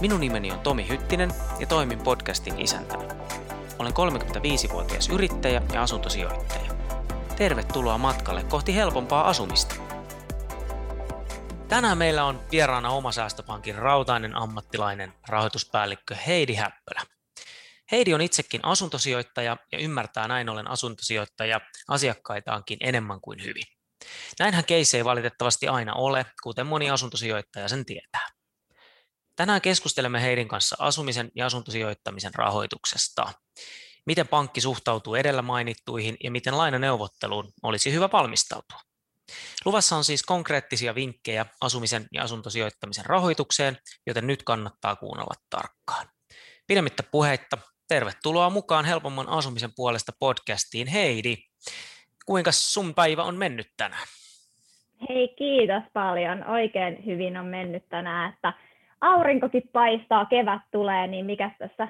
Minun nimeni on Tomi Hyttinen ja toimin podcastin isäntänä. Olen 35-vuotias yrittäjä ja asuntosijoittaja. Tervetuloa matkalle kohti helpompaa asumista. Tänään meillä on vieraana Oma Säästöpankin rautainen ammattilainen rahoituspäällikkö Heidi Häppölä. Heidi on itsekin asuntosijoittaja ja ymmärtää näin ollen asuntosijoittaja asiakkaitaankin enemmän kuin hyvin. Näinhän keisi ei valitettavasti aina ole, kuten moni asuntosijoittaja sen tietää. Tänään keskustelemme Heidin kanssa asumisen ja asuntosijoittamisen rahoituksesta. Miten pankki suhtautuu edellä mainittuihin ja miten lainaneuvotteluun olisi hyvä valmistautua. Luvassa on siis konkreettisia vinkkejä asumisen ja asuntosijoittamisen rahoitukseen, joten nyt kannattaa kuunnella tarkkaan. Pidemmittä puheitta, tervetuloa mukaan helpomman asumisen puolesta podcastiin. Heidi, kuinka sun päivä on mennyt tänään? Hei, kiitos paljon. Oikein hyvin on mennyt tänään, että aurinkokin paistaa, kevät tulee, niin mikä tässä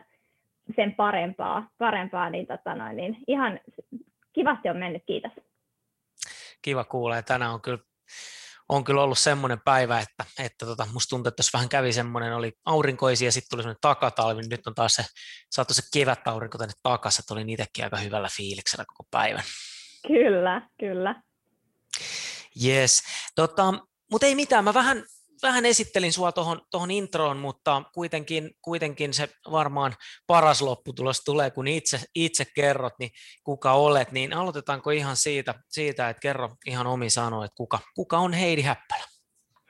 sen parempaa, parempaa niin, tota noin, niin ihan kivasti on mennyt, kiitos. Kiva kuulee. Tänään on kyllä, on kyllä ollut semmoinen päivä, että, että tota, musta tuntuu, että jos vähän kävi semmoinen, oli aurinkoisia ja sitten tuli semmoinen takatalvi, niin nyt on taas se, saatu se kevät-aurinko tänne takaisin, että oli itsekin aika hyvällä fiiliksellä koko päivän. Kyllä, kyllä. Yes. Tota, mutta ei mitään, mä vähän vähän esittelin sinua tuohon tohon introon, mutta kuitenkin, kuitenkin se varmaan paras lopputulos tulee, kun itse, itse kerrot, niin kuka olet, niin aloitetaanko ihan siitä, siitä että kerro ihan omi sanoin, että kuka, kuka on Heidi Häppälä?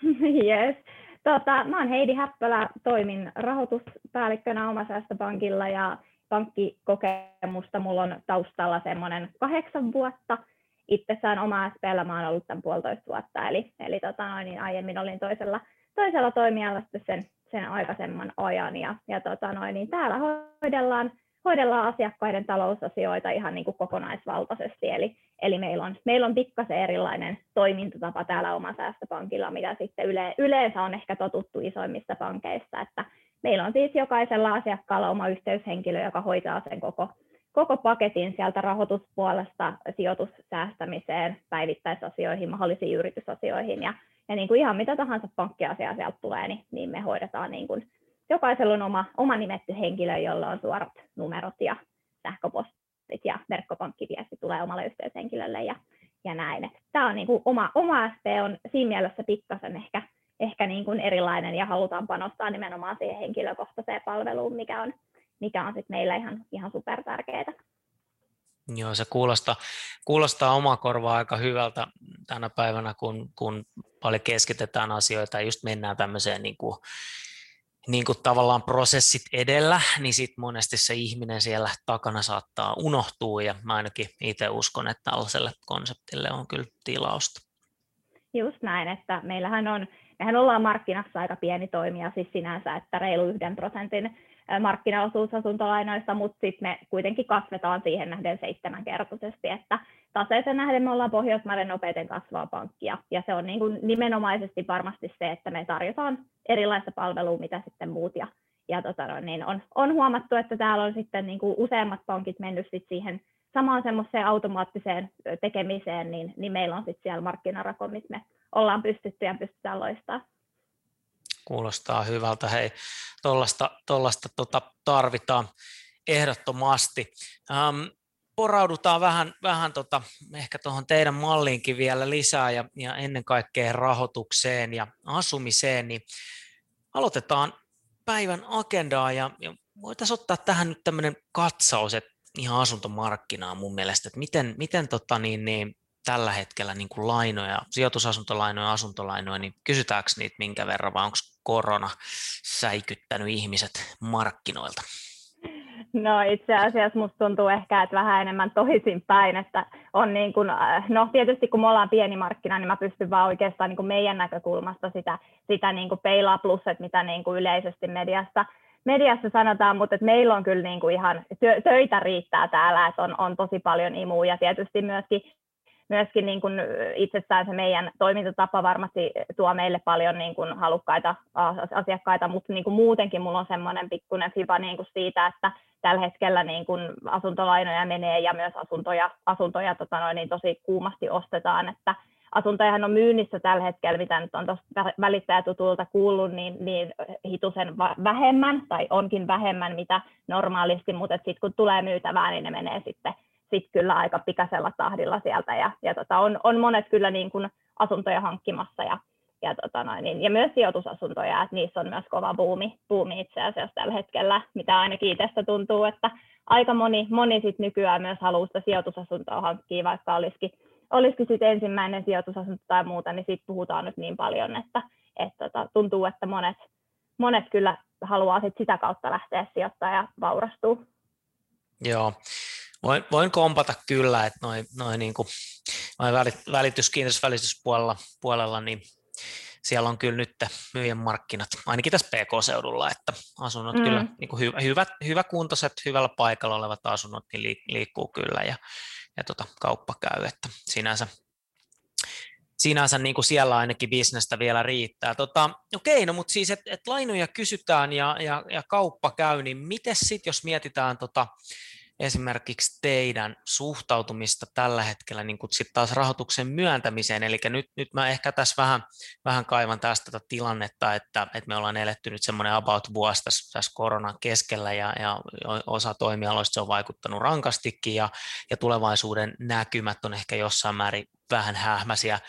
Yes. Tota, mä oon Heidi Häppälä, toimin rahoituspäällikkönä Omasäästöpankilla ja pankkikokemusta mulla on taustalla semmoinen kahdeksan vuotta – itsessään oma SPL mä oon ollut tämän puolitoista vuotta, eli, eli tota niin aiemmin olin toisella, toisella toimialalla sitten sen, sen aikaisemman ajan, ja, ja tota niin täällä hoidellaan, hoidellaan asiakkaiden talousasioita ihan niin kuin kokonaisvaltaisesti, eli, eli meillä on, meillä on pikkasen erilainen toimintatapa täällä oma säästöpankilla, mitä sitten yle, yleensä on ehkä totuttu isoimmissa pankeissa, että meillä on siis jokaisella asiakkaalla oma yhteyshenkilö, joka hoitaa sen koko, koko paketin sieltä rahoituspuolesta sijoitussäästämiseen, päivittäisasioihin, mahdollisiin yritysasioihin ja, ja niin kuin ihan mitä tahansa pankkiasiaa sieltä tulee, niin, niin me hoidetaan niin kuin, jokaisella on oma, oma nimetty henkilö, jolla on suorat numerot ja sähköpostit ja verkkopankkiviesti tulee omalle yhteyshenkilölle ja, ja näin. Tämä on niin kuin oma, oma SP on siinä mielessä pikkasen ehkä, ehkä niin kuin erilainen ja halutaan panostaa nimenomaan siihen henkilökohtaiseen palveluun, mikä on, mikä on sitten meillä ihan, ihan super tärkeää. Joo, se kuulostaa, kuulostaa oma korvaa aika hyvältä tänä päivänä, kun, kun paljon keskitetään asioita ja just mennään tämmöiseen niin kuin, niin kuin tavallaan prosessit edellä, niin sitten monesti se ihminen siellä takana saattaa unohtua ja mä ainakin itse uskon, että tällaiselle konseptille on kyllä tilausta. Just näin, että meillähän on, mehän ollaan markkinassa aika pieni toimija siis sinänsä, että reilu yhden prosentin markkinaosuus asuntolainoista, mutta sitten me kuitenkin kasvetaan siihen nähden seitsemänkertaisesti, että taseeseen nähden me ollaan Pohjoismaiden nopeiten kasvaa pankkia, ja se on niin kuin nimenomaisesti varmasti se, että me tarjotaan erilaista palvelua, mitä sitten muut, ja, ja tota niin on, on huomattu, että täällä on sitten niin kuin useammat pankit mennyt sit siihen samaan semmoiseen automaattiseen tekemiseen, niin, niin meillä on sitten siellä markkinarako, missä me ollaan pystytty ja pystytään loistamaan. Kuulostaa hyvältä. Hei, tuollaista tota, tarvitaan ehdottomasti. Ähm, poraudutaan vähän, vähän tota, ehkä tuohon teidän malliinkin vielä lisää ja, ja ennen kaikkea rahoitukseen ja asumiseen, niin aloitetaan päivän agendaa ja, ja voitaisiin ottaa tähän nyt tämmöinen katsaus, että ihan asuntomarkkinaa mun mielestä, että miten, miten tota niin, niin, tällä hetkellä niin kuin lainoja, sijoitusasuntolainoja, asuntolainoja, niin kysytäänkö niitä minkä verran vai onko korona säikyttänyt ihmiset markkinoilta? No itse asiassa musta tuntuu ehkä, että vähän enemmän toisinpäin, että on niin kuin, äh, no tietysti kun me ollaan pieni markkina, niin mä pystyn vaan oikeastaan niin kuin meidän näkökulmasta sitä, sitä niin kuin peilaa plus, että mitä niin kuin yleisesti mediassa, mediassa sanotaan, mutta että meillä on kyllä niin kuin ihan tö, töitä riittää täällä, että on, on tosi paljon imua. Ja tietysti myöskin myöskin niin kuin itsessään se meidän toimintatapa varmasti tuo meille paljon niin kuin halukkaita asiakkaita, mutta niin kuin muutenkin mulla on semmoinen pikkuinen fiba niin kuin siitä, että tällä hetkellä niin kuin asuntolainoja menee ja myös asuntoja, asuntoja tota noin, niin tosi kuumasti ostetaan, että asuntojahan on myynnissä tällä hetkellä, mitä nyt on tuosta välittäjätutulta kuullut, niin, niin hitusen vähemmän, tai onkin vähemmän, mitä normaalisti, mutta sitten kun tulee myytävää, niin ne menee sitten sit kyllä aika pikaisella tahdilla sieltä. Ja, ja tota, on, on, monet kyllä niin kuin asuntoja hankkimassa ja, ja, tota noin, niin, ja myös sijoitusasuntoja, että niissä on myös kova buumi, buumi itse asiassa tällä hetkellä, mitä ainakin itsestä tuntuu, että aika moni, moni sit nykyään myös haluaa sitä sijoitusasuntoa hankkia, vaikka olisikin, olisikin sit ensimmäinen sijoitusasunto tai muuta, niin siitä puhutaan nyt niin paljon, että, että tota, tuntuu, että monet, monet kyllä haluaa sit sitä kautta lähteä sijoittamaan ja vaurastua. Joo, Voin, voin kompata kyllä, että noin noi niinku, noi välitys, puolella, niin siellä on kyllä nyt myyjän markkinat, ainakin tässä PK-seudulla, että asunnot mm. kyllä niin kuin hyvä, hyvät, hyväkuntoiset, hyvällä paikalla olevat asunnot niin liikkuu kyllä ja, ja tota, kauppa käy, että sinänsä, sinänsä niin kuin siellä ainakin bisnestä vielä riittää. Tota, okei, no mutta siis, että et lainoja kysytään ja, ja, ja kauppa käy, niin miten sitten, jos mietitään tota, esimerkiksi teidän suhtautumista tällä hetkellä niin kuin sit taas rahoituksen myöntämiseen, eli nyt, nyt mä ehkä tässä vähän, vähän kaivan tästä tätä tilannetta, että, että me ollaan eletty nyt semmoinen about vuosi tässä, tässä koronan keskellä ja, ja osa toimialoista se on vaikuttanut rankastikin ja, ja tulevaisuuden näkymät on ehkä jossain määrin vähän hähmäisiä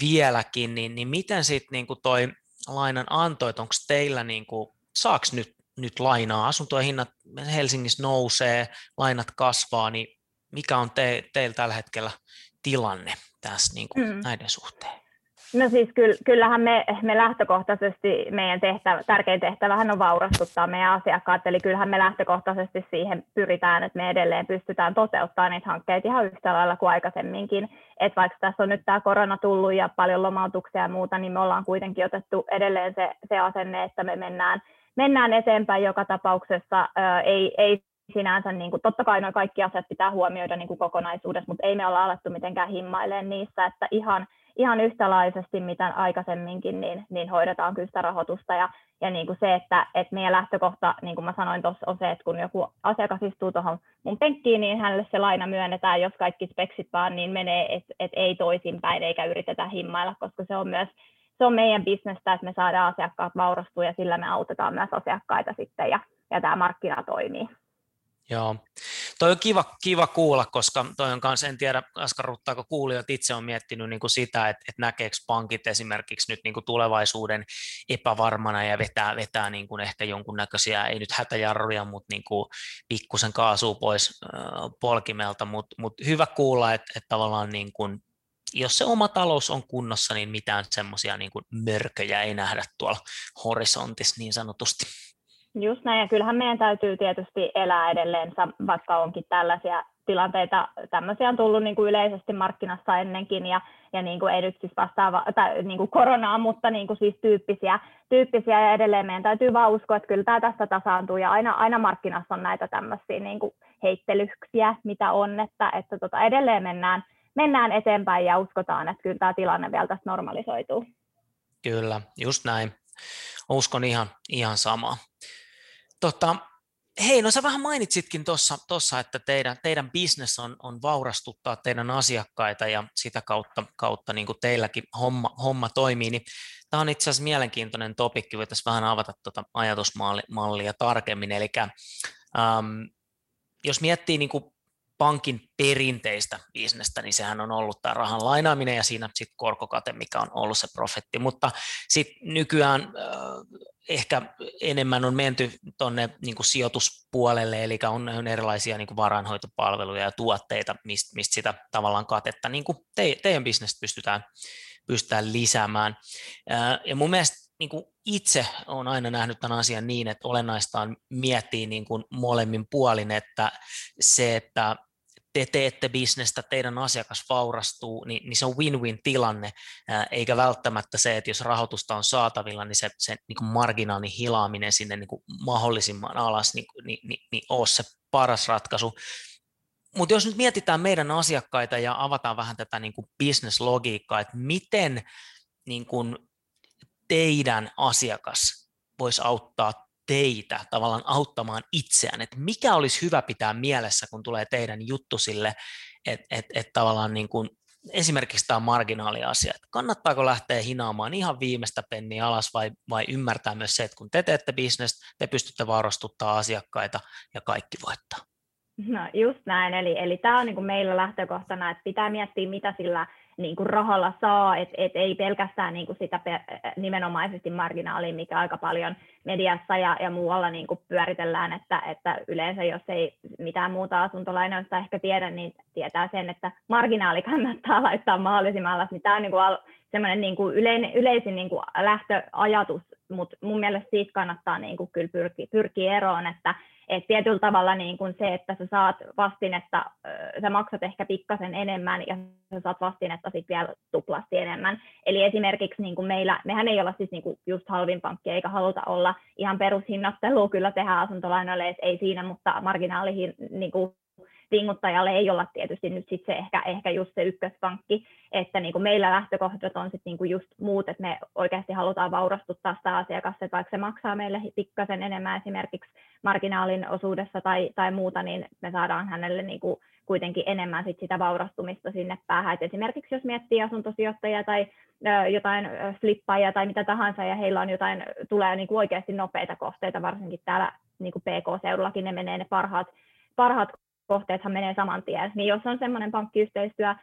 vieläkin, niin, niin miten sitten niin toi lainan anto, että onko teillä niin kuin, saaks nyt nyt lainaa, asuntojen hinnat Helsingissä nousee, lainat kasvaa, niin mikä on te, teillä tällä hetkellä tilanne tässä niin kuin mm. näiden suhteen? No siis kyllähän me, me lähtökohtaisesti, meidän tehtävä, tärkein tehtävähän on vaurastuttaa meidän asiakkaat, eli kyllähän me lähtökohtaisesti siihen pyritään, että me edelleen pystytään toteuttamaan niitä hankkeita ihan yhtä lailla kuin aikaisemminkin. Että vaikka tässä on nyt tämä korona tullut ja paljon lomautuksia ja muuta, niin me ollaan kuitenkin otettu edelleen se, se asenne, että me mennään mennään eteenpäin joka tapauksessa. Ei, ei sinänsä, niin kuin, totta kai nuo kaikki asiat pitää huomioida niin kuin kokonaisuudessa, mutta ei me olla alettu mitenkään himmailemaan niissä, että ihan, ihan yhtälaisesti, mitä aikaisemminkin, niin, niin hoidetaan kyllä sitä rahoitusta. Ja, ja niin kuin se, että, että meidän lähtökohta, niin kuin mä sanoin tuossa, on se, että kun joku asiakas istuu tuohon mun penkkiin, niin hänelle se laina myönnetään, jos kaikki speksit vaan niin menee, että et ei toisinpäin eikä yritetä himmailla, koska se on myös se on meidän bisnestä, että me saadaan asiakkaat vaurastua ja sillä me autetaan myös asiakkaita sitten ja, ja tämä markkina toimii. Joo, toi on kiva, kiva kuulla, koska toi on kanssa, en tiedä askarruttaako kuulijat itse on miettinyt niin kuin sitä, että, että näkeekö pankit esimerkiksi nyt niin kuin tulevaisuuden epävarmana ja vetää, vetää niin kuin ehkä jonkunnäköisiä, ei nyt hätäjarruja, mutta niin kuin pikkusen kaasua pois äh, polkimelta, mutta, mutta hyvä kuulla, että, että tavallaan niin kuin jos se oma talous on kunnossa, niin mitään semmoisia niin mörköjä ei nähdä tuolla horisontissa niin sanotusti. Just näin, ja kyllähän meidän täytyy tietysti elää edelleen, vaikka onkin tällaisia tilanteita, tämmöisiä on tullut niin kuin yleisesti markkinassa ennenkin, ja, ja niin kuin ei nyt siis vastaava, tai niin kuin koronaa, mutta niin kuin siis tyyppisiä, tyyppisiä, ja edelleen meidän täytyy vaan uskoa, että kyllä tämä tästä tasaantuu, ja aina, aina markkinassa on näitä tämmöisiä niin kuin heittelyksiä, mitä on, että, että tota, edelleen mennään, mennään eteenpäin ja uskotaan, että kyllä tämä tilanne vielä tästä normalisoituu. Kyllä, just näin. Uskon ihan, ihan samaa. Tota, hei, no sä vähän mainitsitkin tuossa, että teidän, teidän business on, on vaurastuttaa teidän asiakkaita ja sitä kautta, kautta niin kuin teilläkin homma, homma toimii, niin tämä on itse asiassa mielenkiintoinen topikki, voitaisiin vähän avata tuota ajatusmallia tarkemmin, eli ähm, jos miettii niin kuin pankin perinteistä bisnestä, niin sehän on ollut tämä rahan lainaaminen ja siinä sitten korkokate, mikä on ollut se profetti, mutta sitten nykyään äh, ehkä enemmän on menty tuonne niin sijoituspuolelle, eli on, on erilaisia niin varainhoitopalveluja ja tuotteita, mistä mist sitä tavallaan katetta niin kuin te, teidän bisnestä pystytään, pystytään lisäämään. Äh, ja mun mielestä niin kuin itse olen aina nähnyt tämän asian niin, että olennaista on miettiä niin kuin molemmin puolin, että se, että te teette bisnestä, teidän asiakas vaurastuu, niin, niin se on win-win tilanne, eikä välttämättä se, että jos rahoitusta on saatavilla, niin se, se niin kuin marginaalin hilaaminen sinne niin kuin mahdollisimman alas niin, niin, niin, niin ole se paras ratkaisu. Mutta jos nyt mietitään meidän asiakkaita ja avataan vähän tätä niin kuin business-logiikkaa, että miten niin kuin teidän asiakas voisi auttaa teitä tavallaan auttamaan itseään, että mikä olisi hyvä pitää mielessä, kun tulee teidän juttu sille, että et, et tavallaan niin kuin esimerkiksi tämä marginaaliasia, että kannattaako lähteä hinaamaan ihan viimeistä penniä alas vai, vai ymmärtää myös se, että kun te teette bisnestä, te pystytte vaurastuttaa asiakkaita ja kaikki voittaa. No just näin, eli, eli tämä on niin kuin meillä lähtökohtana, että pitää miettiä, mitä sillä niin kuin rahalla saa, että et ei pelkästään niin kuin sitä nimenomaisesti marginaalia, mikä aika paljon mediassa ja, ja muualla niin kuin pyöritellään, että, että yleensä jos ei mitään muuta asuntolainoista ehkä tiedä, niin tietää sen, että marginaali kannattaa laittaa mahdollisimman alas, niin tämä on niin kuin semmoinen niin kuin yleinen, yleisin niin kuin lähtöajatus, mutta mun mielestä siitä kannattaa niin kuin kyllä pyrkiä, pyrkiä eroon, että et tietyllä tavalla niin kuin se, että sä saat vastinetta, sä maksat ehkä pikkasen enemmän ja sä saat vastinetta sitten vielä tuplasti enemmän. Eli esimerkiksi niin kuin meillä, mehän ei olla siis niin kuin just halvin pankki eikä haluta olla ihan perushinnattelua, kyllä tehdään asuntolainoille, ei siinä, mutta marginaalihin niin kuin vinguttajalle ei olla tietysti nyt sit se ehkä, ehkä just se ykköspankki, että niin kuin meillä lähtökohdat on sitten niin kuin just muut, että me oikeasti halutaan vaurastuttaa sitä asiakasta, että vaikka se maksaa meille pikkasen enemmän esimerkiksi marginaalin osuudessa tai, tai muuta, niin me saadaan hänelle niin kuin kuitenkin enemmän sit sitä vaurastumista sinne päähän. Et esimerkiksi jos miettii asuntosijoittajia tai ö, jotain flippaajia tai mitä tahansa, ja heillä on jotain, tulee niin kuin oikeasti nopeita kohteita, varsinkin täällä niin kuin PK-seudullakin ne menee ne parhaat, parhaat kohteethan menee saman tien. Niin jos on semmoinen pankkiyhteistyö,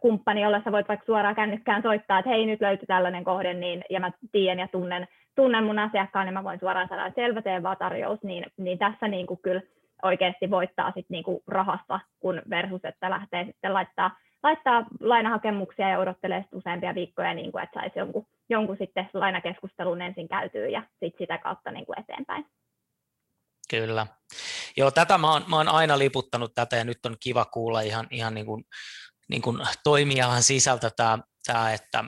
kumppani, jolle sä voit vaikka suoraan kännykkään soittaa, että hei nyt löytyi tällainen kohde, niin, ja mä tiedän ja tunnen, tunnen mun asiakkaan, niin mä voin suoraan sanoa, että selvä tee vaan tarjous, niin, niin tässä niin kuin kyllä oikeasti voittaa sit niin kuin rahassa, kun versus, että lähtee sitten laittaa, laittaa lainahakemuksia ja odottelee useampia viikkoja, niin kuin, että saisi jonkun, jonkun sitten lainakeskustelun ensin käytyä ja sit sitä kautta niin kuin eteenpäin. Kyllä. Joo, tätä mä oon, mä oon aina liputtanut tätä ja nyt on kiva kuulla ihan, ihan niin kuin, niin kuin toimijahan sisältä tämä, tämä että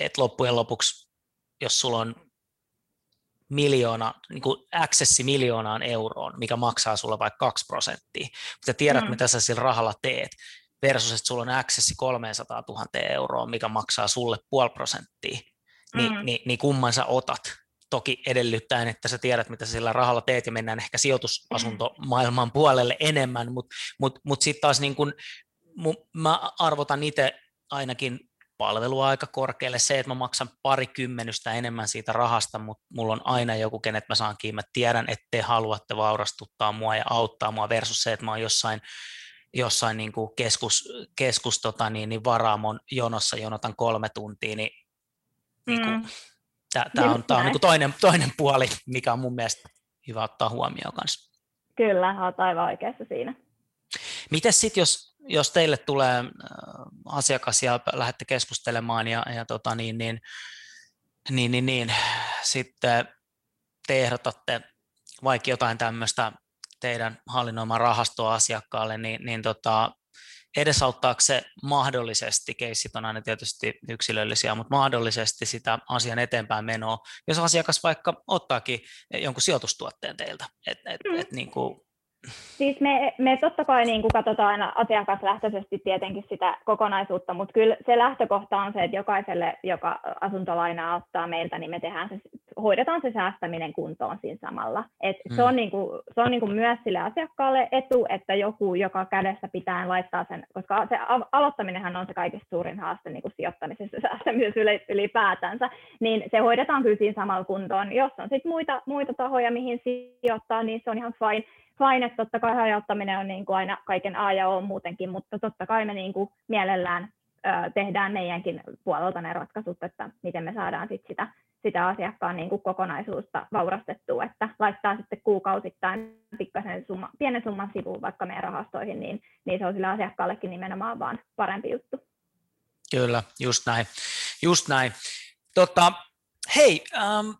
et loppujen lopuksi, jos sulla on miljoona, niin kuin accessi miljoonaan euroon, mikä maksaa sulle vaikka 2 prosenttia, mutta tiedät, mm. mitä sä sillä rahalla teet, versus, että sulla on accessi 300 000 euroa, mikä maksaa sulle puoli prosenttia, niin, mm. niin, niin kumman sä otat? Toki edellyttäen, että sä tiedät, mitä sä sillä rahalla teet, ja mennään ehkä sijoitusasuntomaailman puolelle enemmän, mutta mut, mut sitten taas niin kun, mä arvotan itse ainakin palvelua aika korkealle. Se, että mä maksan pari kymmenystä enemmän siitä rahasta, mutta mulla on aina joku, kenet mä saan kiinni. Mä tiedän, että te haluatte vaurastuttaa mua ja auttaa mua versus se, että mä oon jossain, jossain niin kuin keskus, keskus tota niin, niin varaamon jonossa jonotan kolme tuntia, niin, niin kuin, mm. Tämä on, tää on niin toinen, toinen puoli, mikä on mun mielestä hyvä ottaa huomioon kanssa. Kyllä, olet aivan oikeassa siinä. Miten sitten, jos, jos teille tulee äh, asiakas ja lähdette keskustelemaan ja, ja tota niin, niin, niin, niin, niin, sitten te ehdotatte vaikka jotain tämmöistä teidän hallinnoimaan rahastoa asiakkaalle, niin, niin tota, edesauttaako se mahdollisesti, keissit on aina tietysti yksilöllisiä, mutta mahdollisesti sitä asian eteenpäin menoa, jos asiakas vaikka ottaakin jonkun sijoitustuotteen teiltä, että et, mm. et, niin kuin Siis me, me totta kai niin kuin katsotaan aina asiakaslähtöisesti tietenkin sitä kokonaisuutta, mutta kyllä se lähtökohta on se, että jokaiselle, joka asuntolainaa ottaa meiltä, niin me tehdään se, hoidetaan se säästäminen kuntoon siinä samalla. Et mm. Se on, niin kuin, se on niin kuin myös sille asiakkaalle etu, että joku, joka kädessä pitää laittaa sen, koska se aloittaminenhan on se kaikista suurin haaste niin kuin sijoittamisessa ja säästämisessä ylipäätänsä, niin se hoidetaan kyllä siinä samalla kuntoon. Jos on sitten muita, muita tahoja, mihin sijoittaa, niin se on ihan fine että totta kai hajauttaminen on niin kuin aina kaiken A ja O muutenkin, mutta totta kai me niin kuin mielellään ö, tehdään meidänkin puolelta ne ratkaisut, että miten me saadaan sit sitä, sitä asiakkaan niin kuin kokonaisuutta vaurastettua, että laittaa sitten kuukausittain pikkasen summa, pienen summan sivuun vaikka meidän rahastoihin, niin, niin se on sille asiakkaallekin nimenomaan vaan parempi juttu. Kyllä, just näin. Just näin. Tota, Hei, ähm,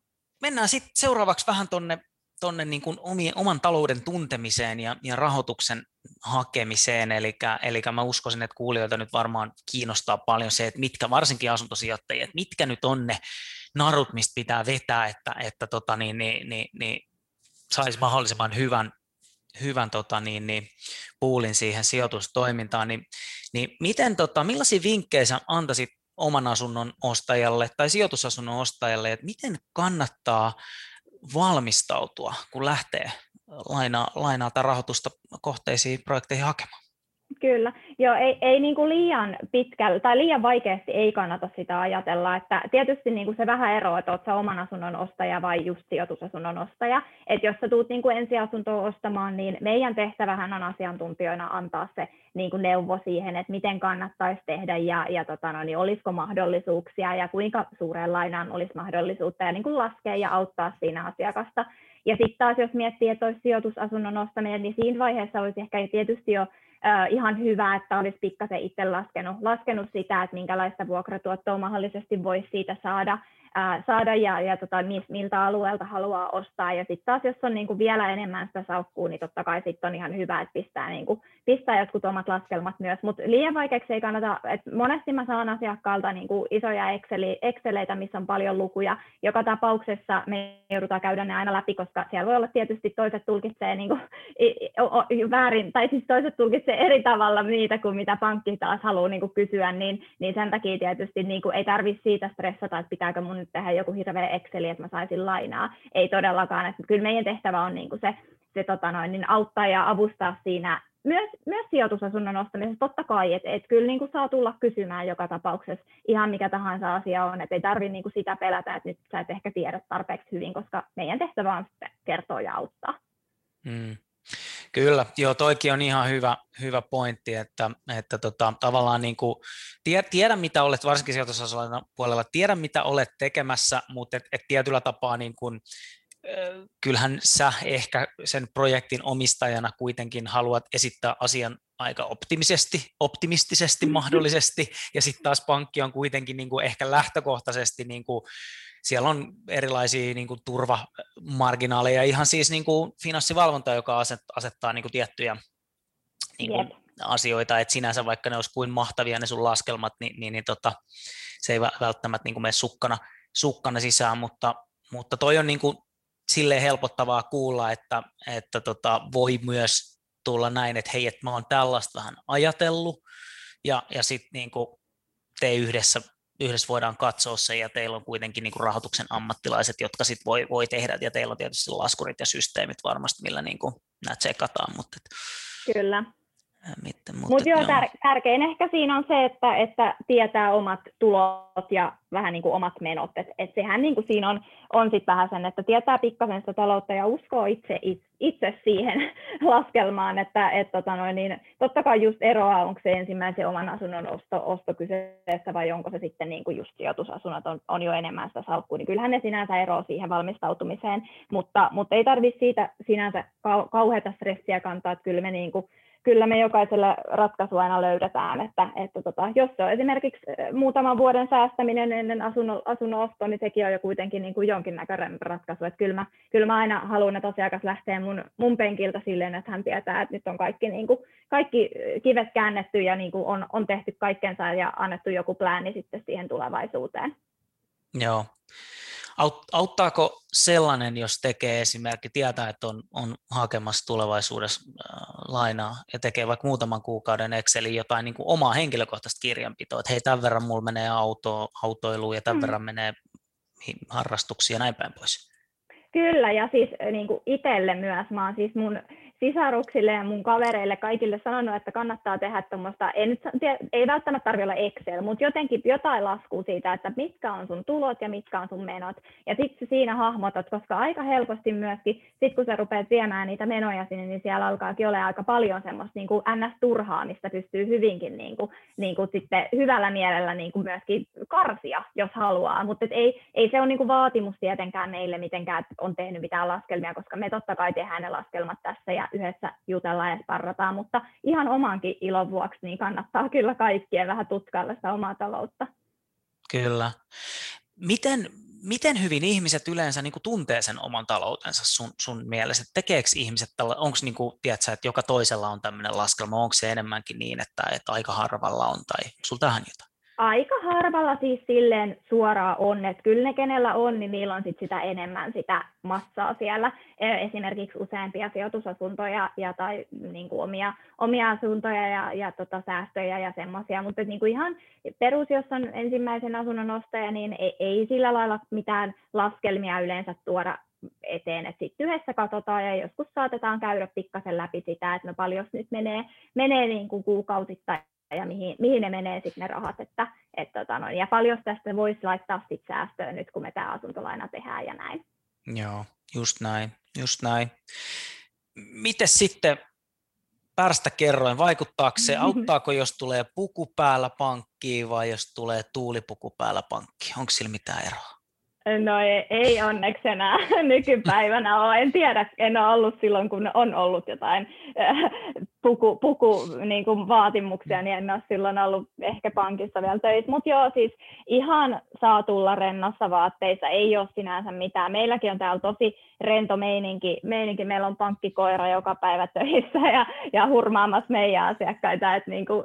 mennään sitten seuraavaksi vähän tuonne tonne niin omien, oman talouden tuntemiseen ja, ja rahoituksen hakemiseen, eli, eli mä uskoisin, että kuulijoita nyt varmaan kiinnostaa paljon se, että mitkä, varsinkin asuntosijoittajia, että mitkä nyt on ne narut, mistä pitää vetää, että, että tota, niin, niin, niin, niin saisi mahdollisimman hyvän, hyvän tota, niin, niin, puulin siihen sijoitustoimintaan, niin, niin miten, tota, millaisia vinkkejä sä antaisit oman asunnon ostajalle tai sijoitusasunnon ostajalle, että miten kannattaa valmistautua, kun lähtee lainaa, lainaa tai rahoitusta kohteisiin projekteihin hakemaan? Kyllä, joo, ei, ei niin kuin liian pitkällä tai liian vaikeasti ei kannata sitä ajatella, että tietysti niin kuin se vähän ero, että oletko oman asunnon ostaja vai just sijoitusasunnon ostaja, että jos sä tuut niin kuin ensiasuntoa ostamaan, niin meidän tehtävähän on asiantuntijoina antaa se niin kuin neuvo siihen, että miten kannattaisi tehdä ja, ja tota no, niin olisiko mahdollisuuksia ja kuinka suureen lainaan olisi mahdollisuutta ja niin kuin laskea ja auttaa siinä asiakasta. Ja sitten taas jos miettii, että olisi sijoitusasunnon ostaminen, niin siinä vaiheessa olisi ehkä tietysti jo ihan hyvä, että olisi pikkasen itse laskenut, laskenut sitä, että minkälaista vuokratuottoa mahdollisesti voisi siitä saada, ää, saada ja, ja tota, miltä alueelta haluaa ostaa. Ja sitten taas, jos on niin kuin vielä enemmän sitä saukkuu, niin totta kai sitten on ihan hyvä, että pistää, niin kuin, pistää jotkut omat laskelmat myös. Mutta liian vaikeaksi ei kannata, että monesti mä saan asiakkaalta niin kuin isoja Exceli, Exceleitä, missä on paljon lukuja. Joka tapauksessa me joudutaan käydä ne aina läpi, koska siellä voi olla tietysti toiset tulkitsee niin kuin, väärin, tai siis toiset tulkitsee eri tavalla niitä kuin mitä pankki taas haluaa niin kuin kysyä, niin, niin sen takia tietysti niin kuin ei tarvitse siitä stressata, että pitääkö mun nyt tehdä joku hirveä Exceli, että mä saisin lainaa. Ei todellakaan, että kyllä meidän tehtävä on niin kuin se, se tota noin, niin auttaa ja avustaa siinä myös, myös sijoitusasunnon ostamisessa totta kai, että et kyllä niin kuin saa tulla kysymään joka tapauksessa ihan mikä tahansa asia on, että ei tarvitse niin sitä pelätä, että nyt sä et ehkä tiedä tarpeeksi hyvin, koska meidän tehtävä on kertoa ja auttaa. Mm. Kyllä, joo, toikin on ihan hyvä, hyvä pointti, että, että tota, tavallaan niin kuin, tie, tiedä, mitä olet, varsinkin sijoitusasunnon puolella, tiedä, mitä olet tekemässä, mutta et, et tietyllä tapaa niin kuin, kyllähän sä ehkä sen projektin omistajana kuitenkin haluat esittää asian aika optimisesti, optimistisesti mm. mahdollisesti, ja sitten taas pankki on kuitenkin niin kuin ehkä lähtökohtaisesti, niin kuin, siellä on erilaisia niin kuin turvamarginaaleja, ihan siis niin kuin finanssivalvonta, joka asettaa niin kuin tiettyjä niin kuin asioita, että sinänsä vaikka ne olisi kuin mahtavia ne sun laskelmat, niin, niin, niin tota, se ei välttämättä niin kuin mene sukkana, sukkana sisään, mutta, mutta toi on niin kuin silleen helpottavaa kuulla, että, että tota, voi myös tulla näin, että hei, että mä oon tällaista vähän ajatellut, ja, ja sitten niin te yhdessä, yhdessä voidaan katsoa se, ja teillä on kuitenkin niin kuin rahoituksen ammattilaiset, jotka sitten voi, voi tehdä, ja teillä on tietysti laskurit ja systeemit varmasti, millä niin kuin nämä tsekataan. Mutta et, Kyllä. Mutta Mut joo, tär- tärkein ehkä siinä on se, että, että tietää omat tulot ja vähän niin kuin omat menot. Et, et sehän niin kuin siinä on, on sit vähän sen, että tietää pikkasen sitä taloutta ja uskoo itse, itse siihen laskelmaan, että et, tota noin, niin, totta kai just eroa, onko se ensimmäisen oman asunnon osto, osto kyseessä vai onko se sitten niin kuin just sijoitusasunnot on, on jo enemmän sitä salkkua, niin kyllähän ne sinänsä eroaa siihen valmistautumiseen, mutta, mutta ei tarvitse siitä sinänsä kau, kauheata stressiä kantaa, että kyllä me niin kuin, kyllä me jokaiselle ratkaisu aina löydetään, että, että tota, jos se on esimerkiksi muutaman vuoden säästäminen ennen asunnon, asunnon ostoa, niin sekin on jo kuitenkin niin kuin jonkinnäköinen ratkaisu. Että kyllä, mä, kyllä mä aina haluan, että asiakas lähtee mun, mun penkiltä silleen, että hän tietää, että nyt on kaikki, niin kuin, kaikki kivet käännetty ja niin kuin on, on tehty kaikkensa ja annettu joku plääni sitten siihen tulevaisuuteen. Joo. Auttaako sellainen, jos tekee esimerkki, tietää, että on, on hakemassa tulevaisuudessa äh, lainaa ja tekee vaikka muutaman kuukauden Excelin jotain niin kuin omaa henkilökohtaista kirjanpitoa, että hei, tämän verran mulla menee auto, autoiluun ja tämän mm. verran menee harrastuksia ja näin päin pois. Kyllä, ja siis niin kuin itselle myös. Mä oon siis mun sisaruksille ja mun kavereille kaikille sanonut, että kannattaa tehdä tuommoista, ei, nyt, ei välttämättä tarvitse olla Excel, mutta jotenkin jotain laskua siitä, että mitkä on sun tulot ja mitkä on sun menot. Ja sitten siinä hahmotat, koska aika helposti myöskin, sit kun sä rupeat viemään niitä menoja sinne, niin siellä alkaakin olla aika paljon semmoista niin kuin ns-turhaa, mistä pystyy hyvinkin niin kuin, niin kuin sitten hyvällä mielellä niin kuin myöskin karsia, jos haluaa. Mutta ei, ei se ole niin kuin vaatimus tietenkään meille mitenkään, että on tehnyt mitään laskelmia, koska me totta kai tehdään ne laskelmat tässä ja yhdessä jutellaan ja sparrataan, mutta ihan omankin ilon vuoksi niin kannattaa kyllä kaikkien vähän tutkailla sitä omaa taloutta. Kyllä. Miten, miten hyvin ihmiset yleensä niin kuin tuntee sen oman taloutensa sun, sun mielessä? Tekeekö ihmiset, onko niin kuin, tiedätkö, että joka toisella on tämmöinen laskelma, onko se enemmänkin niin, että, että aika harvalla on, tai sulta tähän jotain? Aika harvalla siis silleen suoraan on, että kyllä ne kenellä on, niin niillä on sit sitä enemmän sitä massaa siellä, e, esimerkiksi useampia sijoitusasuntoja ja, tai niin kuin omia, omia asuntoja ja, ja tota, säästöjä ja semmoisia, mutta niin kuin ihan perus, jos on ensimmäisen asunnon ostaja, niin ei, ei sillä lailla mitään laskelmia yleensä tuoda eteen, että sitten yhdessä katsotaan ja joskus saatetaan käydä pikkasen läpi sitä, että no paljon nyt menee, menee niin kuin kuukausittain ja mihin, mihin ne menee sitten ne rahat, että, et, tota, no, ja paljon tästä voisi laittaa sit säästöön nyt, kun me tämä asuntolaina tehdään ja näin. Joo, just näin, just näin. Miten sitten päästä kerroin, vaikuttaako se, auttaako jos tulee puku päällä pankkiin vai jos tulee tuulipuku päällä pankkiin, onko sillä mitään eroa? No ei, ei onneksi enää nykypäivänä ole. En tiedä, en ole ollut silloin, kun on ollut jotain puku, puku niin kuin vaatimuksia, niin en ole silloin ollut ehkä pankissa vielä töissä. Mutta joo, siis ihan saa tulla rennossa vaatteissa, ei ole sinänsä mitään. Meilläkin on täällä tosi rento meininki. meininki. Meillä on pankkikoira joka päivä töissä ja, ja hurmaamassa meidän asiakkaita. Et niin kuin,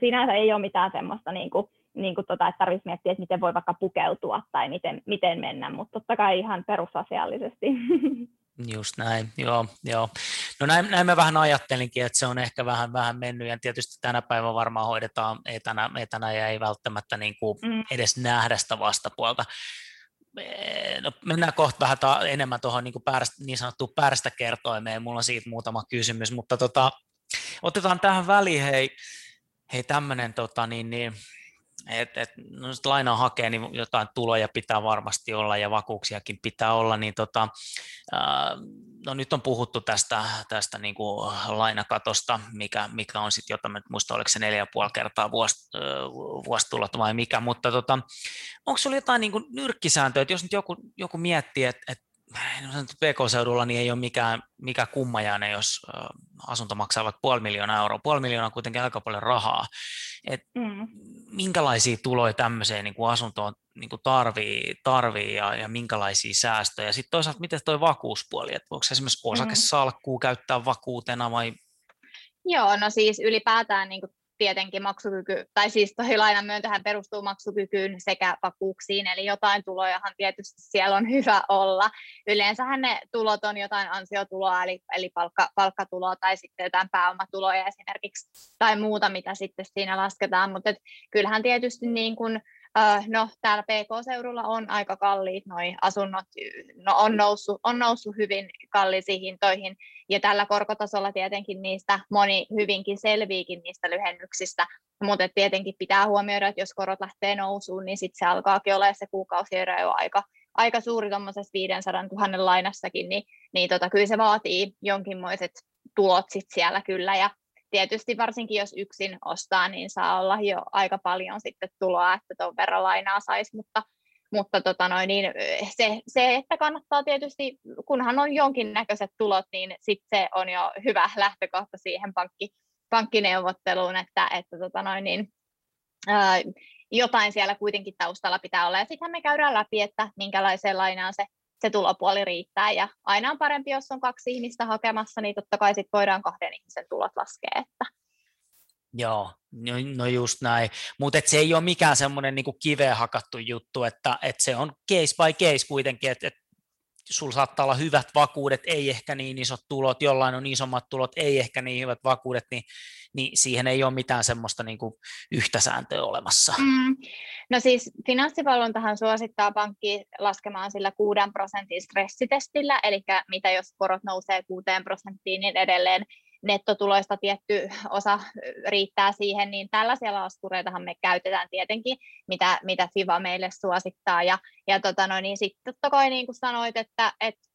sinänsä ei ole mitään semmoista niin kuin, niin kuin tota, että tarvitsisi miettiä, että miten voi vaikka pukeutua tai miten, miten mennä, mutta totta kai ihan perusasiallisesti. Just näin, joo. joo. No näin, näin mä vähän ajattelinkin, että se on ehkä vähän, vähän mennyt, ja tietysti tänä päivänä varmaan hoidetaan etänä, etänä ja ei välttämättä niin kuin mm. edes nähdä sitä vastapuolta. No, mennään kohta vähän ta- enemmän tuohon niin, päästä, niin sanottuun päästä kertoimeen, mulla on siitä muutama kysymys, mutta tota, otetaan tähän väliin, hei, hei tämmöinen tota, niin, niin, että et, no, lainaa hakee, niin jotain tuloja pitää varmasti olla ja vakuuksiakin pitää olla, niin tota, no nyt on puhuttu tästä, tästä niin kuin lainakatosta, mikä, mikä on sitten jotain, muista oliko se neljä ja puoli kertaa vuosi, vuositulot vai mikä, mutta tota, onko sinulla jotain niin kuin nyrkkisääntöä, että jos nyt joku, joku miettii, että, että PK-seudulla niin ei ole mikään, mikään kummajainen, jos asunto maksaa vaikka puoli miljoonaa euroa. Puoli miljoonaa on kuitenkin aika paljon rahaa. Et mm. Minkälaisia tuloja tämmöiseen niin kuin asuntoon niin kuin tarvii, tarvii ja, ja minkälaisia säästöjä. Sitten toisaalta, miten tuo vakuuspuoli, että voiko esimerkiksi mm. osakesalkkuu käyttää vakuutena vai Joo, no siis ylipäätään niin kuin tietenkin maksukyky, tai siis toi lainan myöntöhän perustuu maksukykyyn sekä vakuuksiin, eli jotain tulojahan tietysti siellä on hyvä olla. Yleensähän ne tulot on jotain ansiotuloa, eli, eli palkka, palkkatuloa tai sitten jotain pääomatuloja esimerkiksi, tai muuta, mitä sitten siinä lasketaan, mutta kyllähän tietysti niin kuin, no, täällä PK-seudulla on aika kalliit noi asunnot, no, on, noussut, on noussut hyvin kalliisiin hintoihin, ja tällä korkotasolla tietenkin niistä moni hyvinkin selviikin niistä lyhennyksistä, mutta tietenkin pitää huomioida, että jos korot lähtee nousuun, niin sitten se alkaakin olla se kuukausiero jo aika, aika suuri tuommoisessa 500 000 lainassakin, niin, niin tota, kyllä se vaatii jonkinmoiset tulot sit siellä kyllä, ja tietysti varsinkin jos yksin ostaa, niin saa olla jo aika paljon sitten tuloa, että tuon verran lainaa saisi, mutta, mutta tota noin, niin se, se, että kannattaa tietysti, kunhan on jonkinnäköiset tulot, niin sitten se on jo hyvä lähtökohta siihen pankki, pankkineuvotteluun, että, että tota noin, niin, ää, jotain siellä kuitenkin taustalla pitää olla. Ja sittenhän me käydään läpi, että minkälaiseen lainaan se se tulopuoli riittää. Ja aina on parempi, jos on kaksi ihmistä hakemassa, niin totta kai sit voidaan kahden ihmisen tulot laskea. Että. Joo, no, no just näin. Mutta se ei ole mikään semmoinen niinku kiveen hakattu juttu, että et se on case by case kuitenkin, että et sulla saattaa olla hyvät vakuudet, ei ehkä niin isot tulot, jollain on isommat tulot, ei ehkä niin hyvät vakuudet, niin, niin siihen ei ole mitään semmoista niin kuin yhtä sääntöä olemassa. Mm. No siis finanssivalvontahan suosittaa pankki laskemaan sillä 6 prosentin stressitestillä, eli mitä jos korot nousee 6 prosenttiin, niin edelleen nettotuloista tietty osa riittää siihen, niin tällaisia laskureitahan me käytetään tietenkin, mitä, mitä FIVA meille suosittaa. Ja, ja tota no, niin sitten totta kai niin kuin sanoit, että, että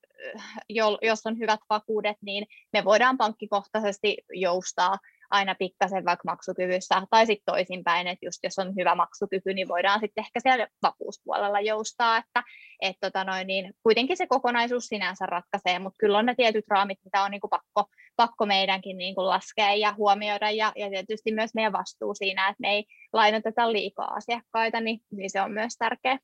jos on hyvät vakuudet, niin me voidaan pankkikohtaisesti joustaa aina pikkasen vaikka maksukyvyssä, tai sitten toisinpäin, että just jos on hyvä maksukyky, niin voidaan sitten ehkä siellä vakuuspuolella joustaa, että et tota noin, niin kuitenkin se kokonaisuus sinänsä ratkaisee, mutta kyllä on ne tietyt raamit, mitä on niinku pakko, pakko meidänkin niinku laskea ja huomioida, ja, ja tietysti myös meidän vastuu siinä, että me ei lainoteta liikaa asiakkaita, niin, niin se on myös tärkeä.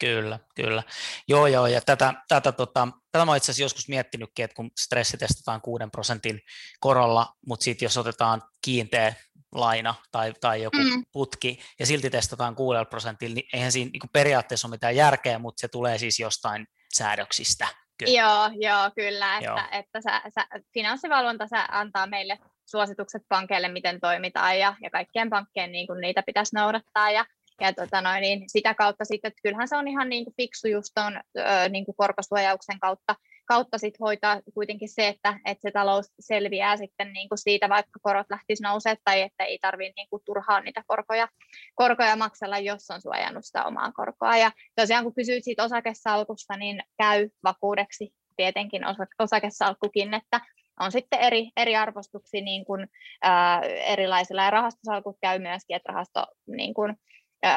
Kyllä, kyllä. Joo, joo, ja tätä, tätä, tota, tätä mä itse asiassa joskus miettinytkin, että kun stressi testataan 6 prosentin korolla, mutta sitten jos otetaan kiinteä laina tai, tai joku mm. putki, ja silti testataan 6 prosentilla, niin eihän siinä niin periaatteessa ole mitään järkeä, mutta se tulee siis jostain säädöksistä. Kyllä. Joo, joo, kyllä, että, joo. että sä, sä, finanssivalvonta sä antaa meille suositukset pankeille, miten toimitaan, ja, ja kaikkien pankkien niin kuin niitä pitäisi noudattaa, ja ja tota noin, niin sitä kautta sitten, että kyllähän se on ihan niin kuin fiksu just on ö, niin korkosuojauksen kautta, kautta sit hoitaa kuitenkin se, että, että se talous selviää sitten niin kuin siitä, vaikka korot lähtisi nousee tai että ei tarvitse niin turhaan niitä korkoja, korkoja maksella, jos on suojannut sitä omaa korkoa. Ja tosiaan kun kysyit siitä osakesalkusta, niin käy vakuudeksi tietenkin osakesalkkukin, että on sitten eri, eri arvostuksia niin kuin, ää, erilaisilla, ja rahastosalkut käy myöskin, että rahasto niin kuin,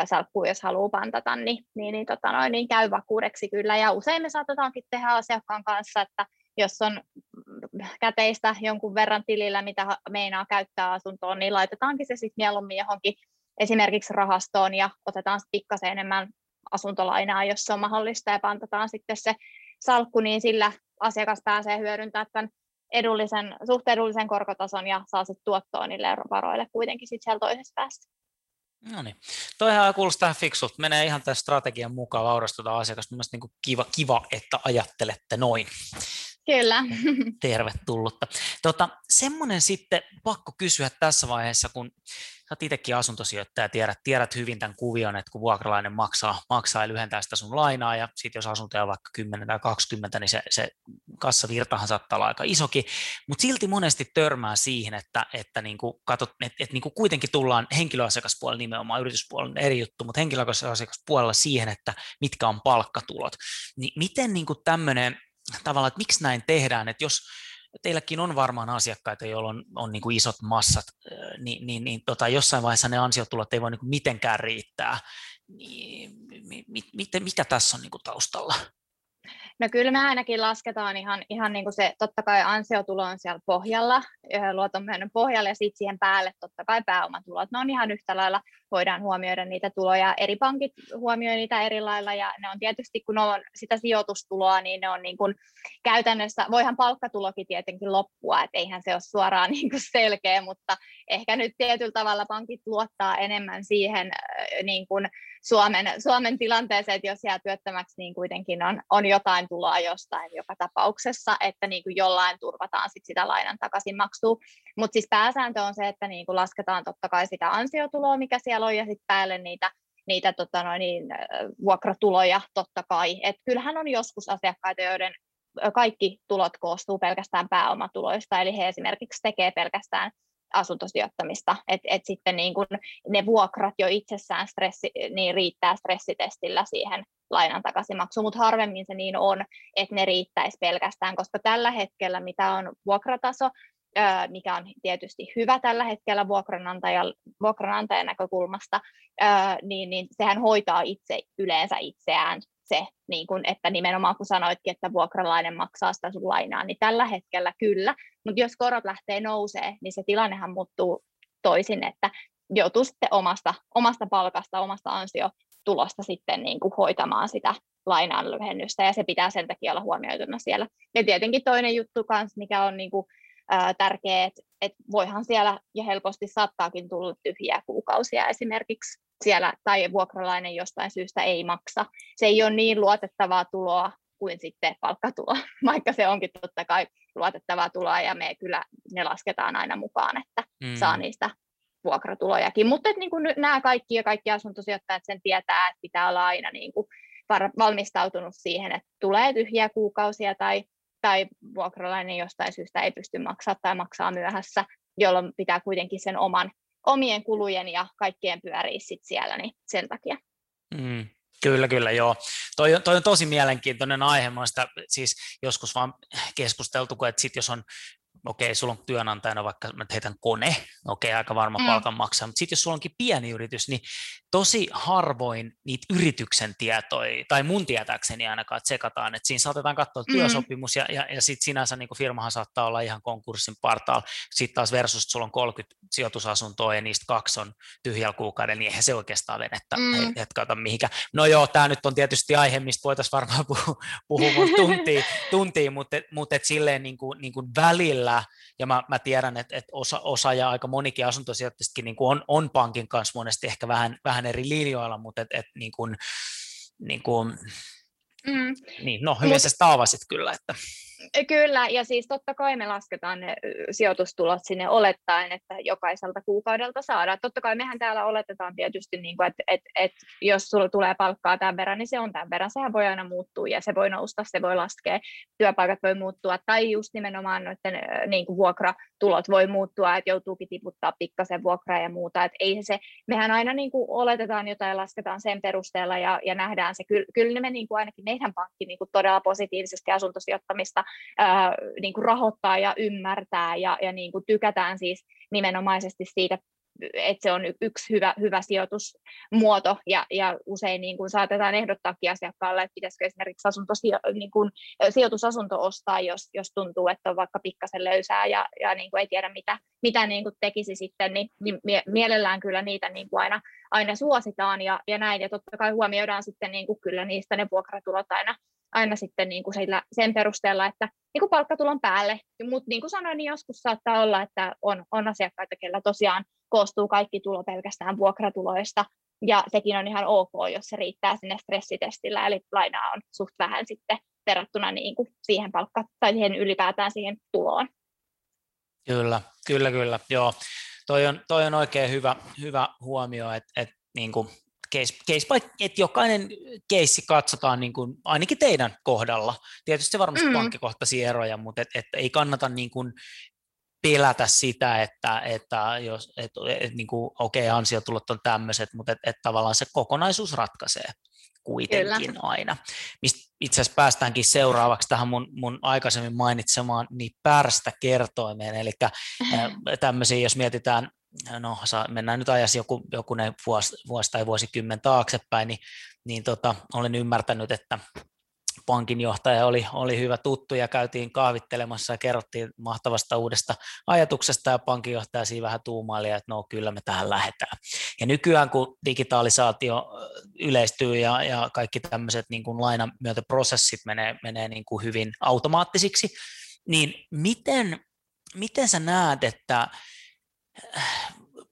salkkuun, jos haluaa pantata, niin, niin, niin, tota noin, niin käy vakuudeksi kyllä. Ja usein me saatetaankin tehdä asiakkaan kanssa, että jos on käteistä jonkun verran tilillä, mitä meinaa käyttää asuntoon, niin laitetaankin se sitten mieluummin johonkin esimerkiksi rahastoon ja otetaan pikkasen enemmän asuntolainaa, jos se on mahdollista, ja pantataan sitten se salkku, niin sillä asiakas pääsee hyödyntämään tämän edullisen, suht edullisen korkotason ja saa sitten tuottoa niille varoille kuitenkin sitten siellä toisessa päässä. No niin. Toihan kuulostaa fiksulta. Menee ihan tämän strategian mukaan vaurastuta asiakasta. Mielestäni niin kiva, kiva, että ajattelette noin. Kyllä. Tervetullutta. Tota, semmoinen sitten pakko kysyä tässä vaiheessa, kun olet itsekin asuntosijoittaja, tiedät, tiedät hyvin tämän kuvion, että kun vuokralainen maksaa, maksaa ja lyhentää sitä sun lainaa, ja sitten jos asuntoja on vaikka 10 tai 20, niin se, se kassavirtahan saattaa olla aika isokin, mutta silti monesti törmää siihen, että, että niin katot, että, että niin kuin kuitenkin tullaan henkilöasiakaspuolella nimenomaan, yrityspuolella eri juttu, mutta henkilöasiakaspuolella siihen, että mitkä on palkkatulot. Niin miten niin tämmöinen tavallaan, että miksi näin tehdään, että jos teilläkin on varmaan asiakkaita, joilla on, on niin kuin isot massat, niin, niin, niin tota, jossain vaiheessa ne ansiotulot ei voi niin kuin mitenkään riittää. Niin, mi, mi, mikä tässä on niin kuin taustalla? No kyllä me ainakin lasketaan ihan, ihan niin kuin se, totta kai ansiotulo on siellä pohjalla, luotonmyynnön pohjalla ja sitten siihen päälle totta kai pääomatulot. Ne on ihan yhtä lailla, voidaan huomioida niitä tuloja. Eri pankit huomioivat niitä eri lailla ja ne on tietysti, kun on sitä sijoitustuloa, niin ne on niin kuin käytännössä, voihan palkkatulokin tietenkin loppua, että eihän se ole suoraan niin kuin selkeä, mutta ehkä nyt tietyllä tavalla pankit luottaa enemmän siihen niin kuin Suomen, Suomen tilanteeseen, että jos jää työttömäksi, niin kuitenkin on, on jotain tuloa jostain joka tapauksessa, että niin kuin jollain turvataan sit sitä lainan takaisinmaksua. Mutta siis pääsääntö on se, että niin kuin lasketaan totta kai sitä ansiotuloa, mikä siellä on, ja sitten päälle niitä niitä tota noin, niin, vuokratuloja totta kai. Et kyllähän on joskus asiakkaita, joiden kaikki tulot koostuu pelkästään pääomatuloista, eli he esimerkiksi tekee pelkästään asuntosijoittamista, että et sitten niin kun ne vuokrat jo itsessään stressi, niin riittää stressitestillä siihen lainan takaisinmaksuun, mutta harvemmin se niin on, että ne riittäisi pelkästään, koska tällä hetkellä mitä on vuokrataso, mikä on tietysti hyvä tällä hetkellä vuokranantajan, vuokranantajan näkökulmasta, niin, niin sehän hoitaa itse yleensä itseään se, niin kun, että nimenomaan kun sanoitkin, että vuokralainen maksaa sitä sun lainaa, niin tällä hetkellä kyllä, mutta jos korot lähtee nousee, niin se tilannehan muuttuu toisin, että joutuu sitten omasta, omasta palkasta, omasta ansiotulosta sitten niin kuin hoitamaan sitä lainan lyhennystä, ja se pitää sen takia olla huomioituna siellä. Ja tietenkin toinen juttu kanssa, mikä on niin kuin, ää, tärkeä, että et voihan siellä ja helposti saattaakin tulla tyhjiä kuukausia esimerkiksi siellä tai vuokralainen jostain syystä ei maksa. Se ei ole niin luotettavaa tuloa kuin sitten palkkatulo, vaikka se onkin totta kai luotettavaa tuloa ja me kyllä ne lasketaan aina mukaan, että mm. saa niistä vuokratulojakin. Mutta niin kuin nämä kaikki ja kaikki asuntosijoittajat sen tietää, että pitää olla aina niin kuin valmistautunut siihen, että tulee tyhjiä kuukausia tai, tai vuokralainen jostain syystä ei pysty maksamaan tai maksaa myöhässä, jolloin pitää kuitenkin sen oman omien kulujen ja kaikkien pyörii sit siellä, niin sen takia. Mm, kyllä, kyllä, joo. Toi, toi on tosi mielenkiintoinen aihe. Mä sitä siis joskus vaan keskusteltu, että sit jos on okei, okay, sulla on työnantajana vaikka mä heitän kone, okei, okay, aika varma mm. palkan maksaa, mutta sitten jos sulla onkin pieni yritys, niin tosi harvoin niitä yrityksen tietoja, tai mun tietääkseni ainakaan, että sekataan, että siinä saatetaan katsoa mm. työsopimus, ja, ja, ja sitten sinänsä niin firmahan saattaa olla ihan konkurssin partaalla, sitten taas versus, että sulla on 30 sijoitusasuntoa, ja niistä kaksi on tyhjällä kuukauden, niin eihän se oikeastaan venettä mm. hetkauta mihinkään. No joo, tämä nyt on tietysti aihe, mistä voitaisiin varmaan puhua, puhua tuntia, tuntia, mutta, mutta et silleen niin kuin, niin kuin välillä, ja mä, mä tiedän, että, että osa, osa ja aika monikin asuntosijoittajistakin niin on, on pankin kanssa monesti ehkä vähän, vähän eri linjoilla, mutta et, et, niin kuin, niin kuin, mm. niin, no hyvin sä avasit kyllä. Että. Kyllä, ja siis totta kai me lasketaan ne sijoitustulot sinne olettaen, että jokaiselta kuukaudelta saadaan. Totta kai mehän täällä oletetaan tietysti, niin kuin, että, että, että jos sulla tulee palkkaa tämän verran, niin se on tämän verran. Sehän voi aina muuttua ja se voi nousta, se voi laskea, työpaikat voi muuttua, tai just nimenomaan noiden niin kuin vuokratulot voi muuttua, että joutuukin tiputtaa pikkasen vuokraa ja muuta. Että ei se, mehän aina niin kuin oletetaan jotain, lasketaan sen perusteella ja, ja nähdään se. Kyllä, kyllä me niin kuin ainakin meidän pankki niin kuin todella positiivisesti asuntosijoittamista ää, niin kuin rahoittaa ja ymmärtää ja, ja niin kuin tykätään siis nimenomaisesti siitä että se on yksi hyvä, hyvä sijoitusmuoto. Ja, ja usein niin kuin saatetaan ehdottaakin asiakkaalle, että pitäisikö esimerkiksi asunto, niin kuin, sijoitusasunto ostaa, jos, jos tuntuu, että on vaikka pikkasen löysää ja, ja niin kuin ei tiedä mitä, mitä niin kuin tekisi sitten, niin, niin mielellään kyllä niitä niin kuin aina, aina suositaan. Ja, ja näin. Ja totta kai huomioidaan sitten niin kuin kyllä niistä ne vuokratulot aina, aina sitten niin kuin sillä, sen perusteella, että niin kuin palkkatulon päälle. Mutta niin kuin sanoin, niin joskus saattaa olla, että on, on asiakkaita, kellä tosiaan koostuu kaikki tulo pelkästään vuokratuloista, ja sekin on ihan ok, jos se riittää sinne stressitestillä, eli lainaa on suht vähän sitten verrattuna niin kuin siihen palkka tai siihen ylipäätään siihen tuloon. Kyllä, kyllä, kyllä, joo. Toi on, toi on oikein hyvä, hyvä huomio, että, että niin kuin case, case by, että jokainen keissi katsotaan niin kuin, ainakin teidän kohdalla. Tietysti varmasti mm. pankkikohtaisia eroja, mutta et, et ei kannata niin kuin pelätä sitä, että, että jos, et, et, niin kuin, okei, okay, ansiotulot on tämmöiset, mutta et, et tavallaan se kokonaisuus ratkaisee kuitenkin Kyllä. aina. Mistä itse asiassa päästäänkin seuraavaksi tähän mun, mun aikaisemmin mainitsemaan niin pärstä kertoimeen, eli tämmöisiä, jos mietitään no mennään nyt ajassa joku, joku vuosi, vuosi tai vuosikymmen taaksepäin, niin, niin tota, olen ymmärtänyt, että pankinjohtaja oli, oli hyvä tuttu ja käytiin kaavittelemassa ja kerrottiin mahtavasta uudesta ajatuksesta ja pankinjohtaja siinä vähän tuumaili, että no kyllä me tähän lähdetään. Ja nykyään kun digitalisaatio yleistyy ja, ja kaikki tämmöiset niin kuin lainamyöntöprosessit menee, menee niin kuin hyvin automaattisiksi, niin miten, miten sä näet, että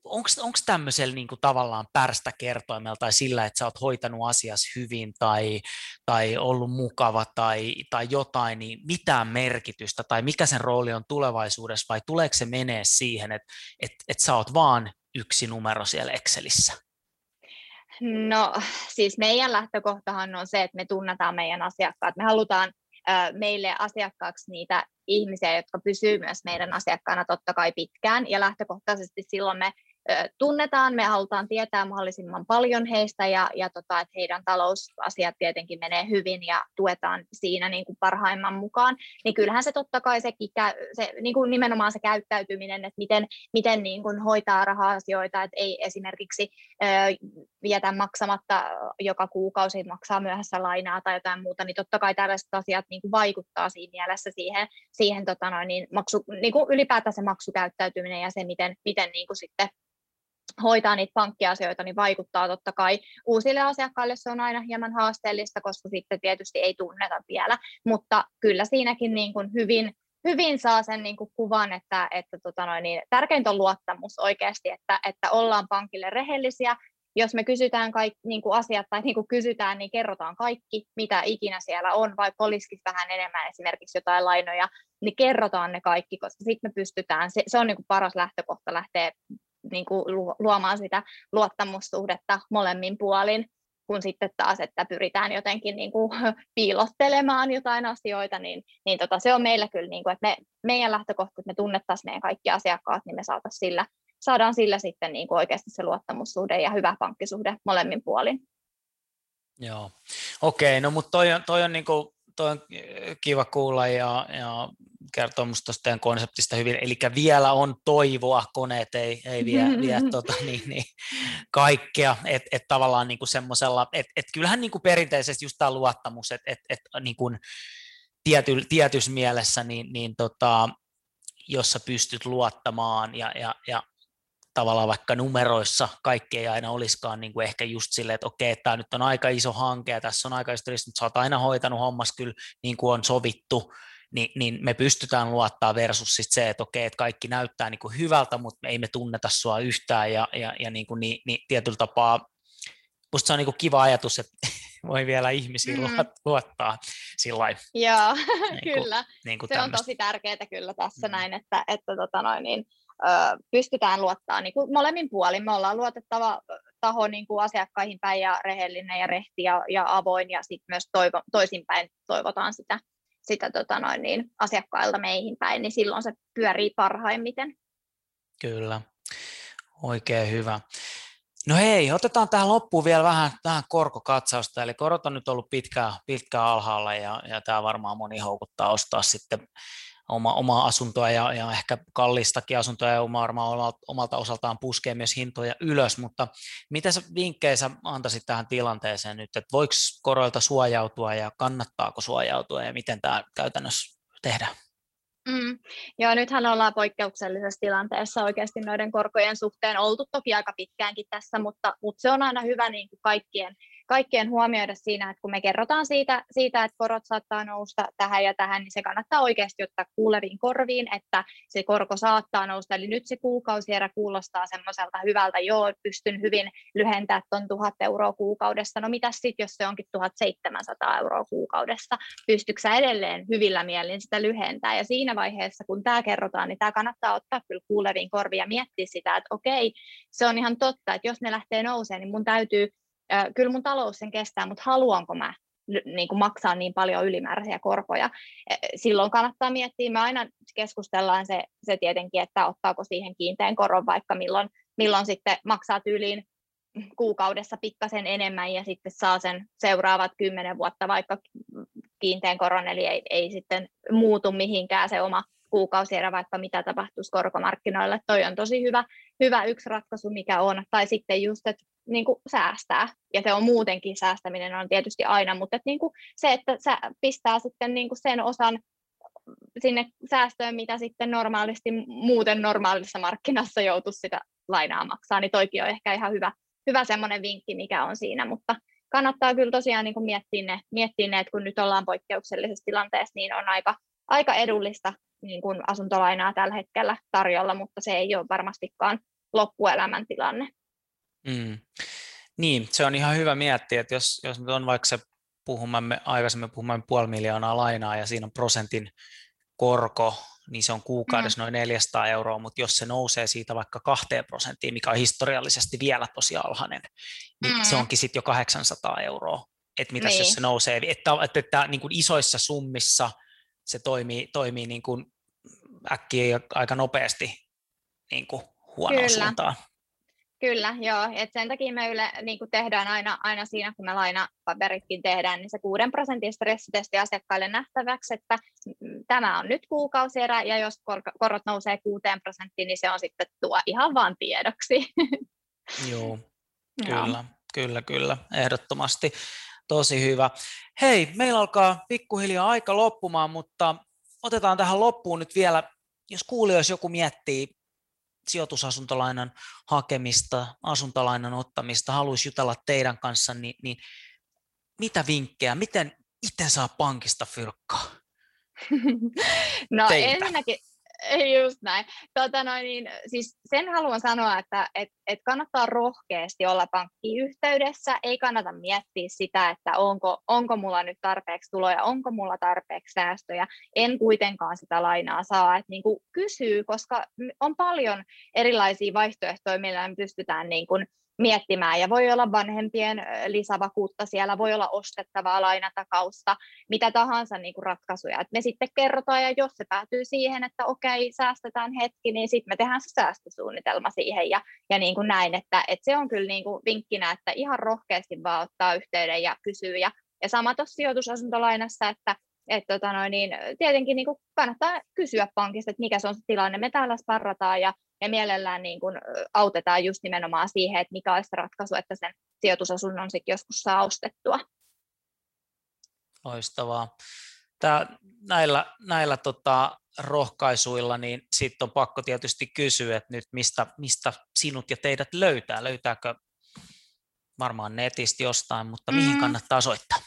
onko tämmöisellä niin kuin tavallaan pärstä kertoimella tai sillä, että sä oot hoitanut asias hyvin tai, tai ollut mukava tai, tai jotain, niin mitään merkitystä tai mikä sen rooli on tulevaisuudessa vai tuleeko se menee siihen, että, että, että sä oot vaan yksi numero siellä Excelissä? No siis meidän lähtökohtahan on se, että me tunnetaan meidän asiakkaat. Me halutaan meille asiakkaaksi niitä ihmisiä, jotka pysyvät myös meidän asiakkaana totta kai pitkään, ja lähtökohtaisesti silloin me tunnetaan, me halutaan tietää mahdollisimman paljon heistä ja, ja tota, että heidän talousasiat tietenkin menee hyvin ja tuetaan siinä niin kuin parhaimman mukaan, niin kyllähän se totta kai sekin, se, niin kuin nimenomaan se käyttäytyminen, että miten, miten niin kuin hoitaa raha-asioita, että ei esimerkiksi vietä maksamatta joka kuukausi, maksaa myöhässä lainaa tai jotain muuta, niin totta kai tällaiset asiat niin kuin vaikuttaa siinä mielessä siihen, siihen tota noin, niin maksu, niin kuin ylipäätään se maksukäyttäytyminen ja se, miten, miten niin kuin sitten hoitaa niitä pankkiasioita, niin vaikuttaa totta kai uusille asiakkaille. Se on aina hieman haasteellista, koska sitten tietysti ei tunneta vielä, mutta kyllä siinäkin niin kuin hyvin, hyvin saa sen niin kuin kuvan, että, että tota noin, niin tärkeintä on luottamus oikeasti, että, että ollaan pankille rehellisiä, jos me kysytään kaikki niin kuin asiat tai niin kuin kysytään, niin kerrotaan kaikki, mitä ikinä siellä on, vaikka olisikin vähän enemmän esimerkiksi jotain lainoja, niin kerrotaan ne kaikki, koska sitten me pystytään, se, se on niin kuin paras lähtökohta lähteä niin kuin luomaan sitä luottamussuhdetta molemmin puolin, kun sitten taas, että pyritään jotenkin niin kuin piilottelemaan jotain asioita, niin, niin tota, se on meillä kyllä, niin kuin, että me, meidän lähtökohta, että me tunnettaisiin meidän kaikki asiakkaat, niin me saataisiin sillä, saadaan sillä sitten niin kuin oikeasti se luottamussuhde ja hyvä pankkisuhde molemmin puolin. Joo, okei, okay, no mutta toi on, toi on, niin kuin, toi on kiva kuulla ja, ja kertoo minusta tuosta teidän konseptista hyvin, eli vielä on toivoa, koneet ei, ei vie, vie tota, niin, niin, kaikkea, että et tavallaan niin semmoisella, että et kyllähän niin kuin perinteisesti just tämä luottamus, että et, et, niin kuin tiety, tietyssä mielessä, niin, niin tota, jossa pystyt luottamaan ja, ja, ja tavallaan vaikka numeroissa kaikki ei aina olisikaan niin kuin ehkä just silleen, että okei, tämä nyt on aika iso hanke ja tässä on aika iso riski, mutta sä oot aina hoitanut hommas kyllä niin kuin on sovittu, niin, niin me pystytään luottaa versus sit se, että okei, että kaikki näyttää niin kuin hyvältä, mutta ei me tunneta sua yhtään ja, ja, ja niin kuin, niin, niin tietyllä tapaa musta se on niin kuin kiva ajatus, että voi vielä ihmisiin mm. luottaa sillä Joo, niin kuin, kyllä. Niin kuin se tämmöistä. on tosi tärkeää kyllä tässä mm. näin, että, että tota noin, niin, pystytään luottaa niin kuin molemmin puolin. Me ollaan luotettava taho niin kuin asiakkaihin päin ja rehellinen ja rehti ja, ja avoin ja sitten myös toivo, toisinpäin toivotaan sitä, sitä tota noin, niin, asiakkailta meihin päin, niin silloin se pyörii parhaimmiten. Kyllä, oikein hyvä. No hei, otetaan tähän loppuun vielä vähän tähän korkokatsausta, eli korot on nyt ollut pitkään, pitkään alhaalla ja, ja tämä varmaan moni houkuttaa ostaa sitten oma, omaa asuntoa ja, ja ehkä kallistakin asuntoa ja varmaan omalta, osaltaan puskee myös hintoja ylös, mutta mitä sä vinkkejä sä antaisit tähän tilanteeseen nyt, että voiko koroilta suojautua ja kannattaako suojautua ja miten tämä käytännössä tehdään? Mm. Joo, nythän ollaan poikkeuksellisessa tilanteessa oikeasti noiden korkojen suhteen oltu toki aika pitkäänkin tässä, mutta, mutta se on aina hyvä niin kuin kaikkien kaikkien huomioida siinä, että kun me kerrotaan siitä, siitä, että korot saattaa nousta tähän ja tähän, niin se kannattaa oikeasti ottaa kuuleviin korviin, että se korko saattaa nousta. Eli nyt se kuukausierä kuulostaa semmoiselta hyvältä, joo, pystyn hyvin lyhentämään tuon 1000 euroa kuukaudessa. No mitä sitten, jos se onkin 1700 euroa kuukaudessa? Pystyykö edelleen hyvillä mielin sitä lyhentää? Ja siinä vaiheessa, kun tämä kerrotaan, niin tämä kannattaa ottaa kyllä kuuleviin korviin ja miettiä sitä, että okei, se on ihan totta, että jos ne lähtee nousemaan, niin mun täytyy kyllä mun talous sen kestää, mutta haluanko mä niin kuin maksaa niin paljon ylimääräisiä korkoja. Silloin kannattaa miettiä, me aina keskustellaan se, se tietenkin, että ottaako siihen kiinteän koron vaikka milloin, milloin sitten maksaa tyyliin kuukaudessa pikkasen enemmän ja sitten saa sen seuraavat kymmenen vuotta vaikka kiinteän koron, eli ei, ei sitten muutu mihinkään se oma kuukausierä, vaikka mitä tapahtuisi korkomarkkinoilla. Toi on tosi hyvä, hyvä yksi ratkaisu, mikä on. Tai sitten just, että niin kuin säästää. Ja se on muutenkin säästäminen on tietysti aina, mutta että niin kuin se, että sä pistää sitten niin kuin sen osan sinne säästöön, mitä sitten normaalisti muuten normaalissa markkinassa joutuisi sitä lainaa maksaa, niin toikin on ehkä ihan hyvä, hyvä semmoinen vinkki, mikä on siinä, mutta kannattaa kyllä tosiaan niin kuin miettiä, ne, miettiä ne, että kun nyt ollaan poikkeuksellisessa tilanteessa, niin on aika, aika edullista niin kuin asuntolainaa tällä hetkellä tarjolla, mutta se ei ole varmastikaan loppuelämän tilanne. Mm. Niin, se on ihan hyvä miettiä, että jos, jos nyt on vaikka se puhumamme, aikaisemmin puhumamme puoli miljoonaa lainaa ja siinä on prosentin korko, niin se on kuukaudessa mm. noin 400 euroa, mutta jos se nousee siitä vaikka kahteen prosenttiin, mikä on historiallisesti vielä tosi alhainen, niin mm. se onkin sitten jo 800 euroa. Että mitäs niin. jos se nousee, että, että, että niin kuin isoissa summissa se toimii, toimii niin kuin äkkiä ja aika nopeasti niin kuin huonoa Kyllä. suuntaan. Kyllä, joo. Et sen takia me yle, niin tehdään aina, aina siinä, kun me lainapaperitkin tehdään, niin se 6 prosentin stressitesti asiakkaille nähtäväksi, että tämä on nyt kuukausierä, ja jos kor- korot nousee 6 prosenttiin, niin se on sitten tuo ihan vaan tiedoksi. Joo, kyllä, kyllä, kyllä, ehdottomasti. Tosi hyvä. Hei, meillä alkaa pikkuhiljaa aika loppumaan, mutta otetaan tähän loppuun nyt vielä, jos kuulijoissa joku miettii sijoitusasuntolainan hakemista, asuntolainan ottamista, haluaisi jutella teidän kanssa, niin, niin mitä vinkkejä, miten itse saa pankista fyrkkaa? no Teiltä. ensinnäkin, Just näin. Tota noin, niin, siis sen haluan sanoa, että et, et kannattaa rohkeasti olla pankkiyhteydessä. Ei kannata miettiä sitä, että onko, onko mulla nyt tarpeeksi tuloja, onko mulla tarpeeksi säästöjä. En kuitenkaan sitä lainaa saa. Et, niin kuin, kysyy, koska on paljon erilaisia vaihtoehtoja, millä me pystytään niin kuin, miettimään. Ja voi olla vanhempien lisävakuutta siellä, voi olla ostettavaa lainatakausta, mitä tahansa niin kuin ratkaisuja. Et me sitten kerrotaan, ja jos se päätyy siihen, että okei, säästetään hetki, niin sitten me tehdään se säästösuunnitelma siihen ja, ja niin kuin näin. Että, että se on kyllä niin kuin vinkkinä, että ihan rohkeasti vaan ottaa yhteyden ja kysyy. Ja, ja sama tuossa sijoitusasuntolainassa, että että tota noin, niin tietenkin niin kuin kannattaa kysyä pankista, että mikä se on se tilanne. Me täällä sparrataan ja, ja mielellään niin kuin autetaan just nimenomaan siihen, että mikä olisi se ratkaisu, että sen sijoitusasunnon sitten joskus saa ostettua. Loistavaa. Tää, näillä näillä tota, rohkaisuilla, niin sitten on pakko tietysti kysyä, että nyt mistä, mistä sinut ja teidät löytää? Löytääkö varmaan netistä jostain, mutta mihin mm. kannattaa soittaa?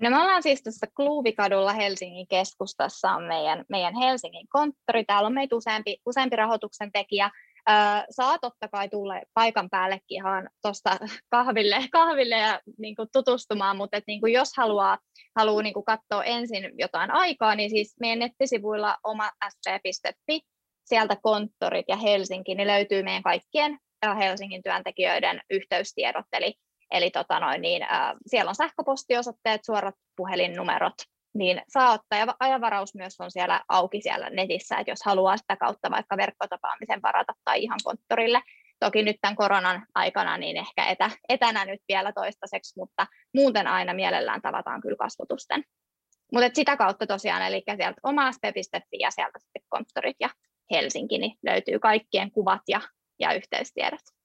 No me ollaan siis tässä Kluuvikadulla Helsingin keskustassa on meidän, meidän Helsingin konttori. Täällä on meitä useampi, useampi rahoituksen tekijä. Öö, saa totta kai tulla paikan päällekin ihan tuosta kahville, kahville ja niin kuin tutustumaan, mutta et niin kuin jos haluaa, haluaa niin kuin katsoa ensin jotain aikaa, niin siis meidän nettisivuilla oma sp.fi, sieltä konttorit ja Helsinki, niin löytyy meidän kaikkien Helsingin työntekijöiden yhteystiedot, eli Eli tota noin, niin, äh, siellä on sähköpostiosoitteet, suorat puhelinnumerot, niin saa ottaa, ja ajanvaraus myös on siellä auki siellä netissä, että jos haluaa sitä kautta vaikka verkkotapaamisen varata tai ihan konttorille. Toki nyt tämän koronan aikana niin ehkä etä, etänä nyt vielä toistaiseksi, mutta muuten aina mielellään tavataan kyllä kasvotusten. Mutta sitä kautta tosiaan, eli sieltä omaaspe.fi ja sieltä sitten konttorit ja Helsinki, niin löytyy kaikkien kuvat ja, ja yhteystiedot.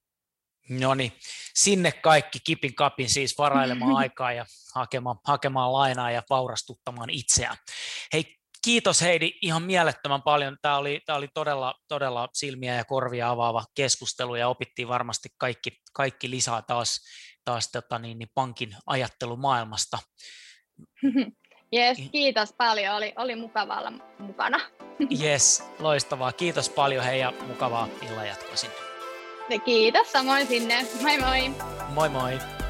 No niin, sinne kaikki kipin kapin siis varailemaan aikaa ja hakemaan, hakemaan lainaa ja vaurastuttamaan itseään. Hei, kiitos Heidi ihan mielettömän paljon. Tämä oli, tämä oli todella, todella silmiä ja korvia avaava keskustelu ja opittiin varmasti kaikki, kaikki lisää taas, taas tota niin, niin pankin ajattelumaailmasta. Yes, kiitos paljon. Oli, oli mukava olla mukana. Yes, loistavaa. Kiitos paljon hei ja mukavaa illan jatkoa sinne. Kiitos samoin sinne. Moi moi. Moi moi.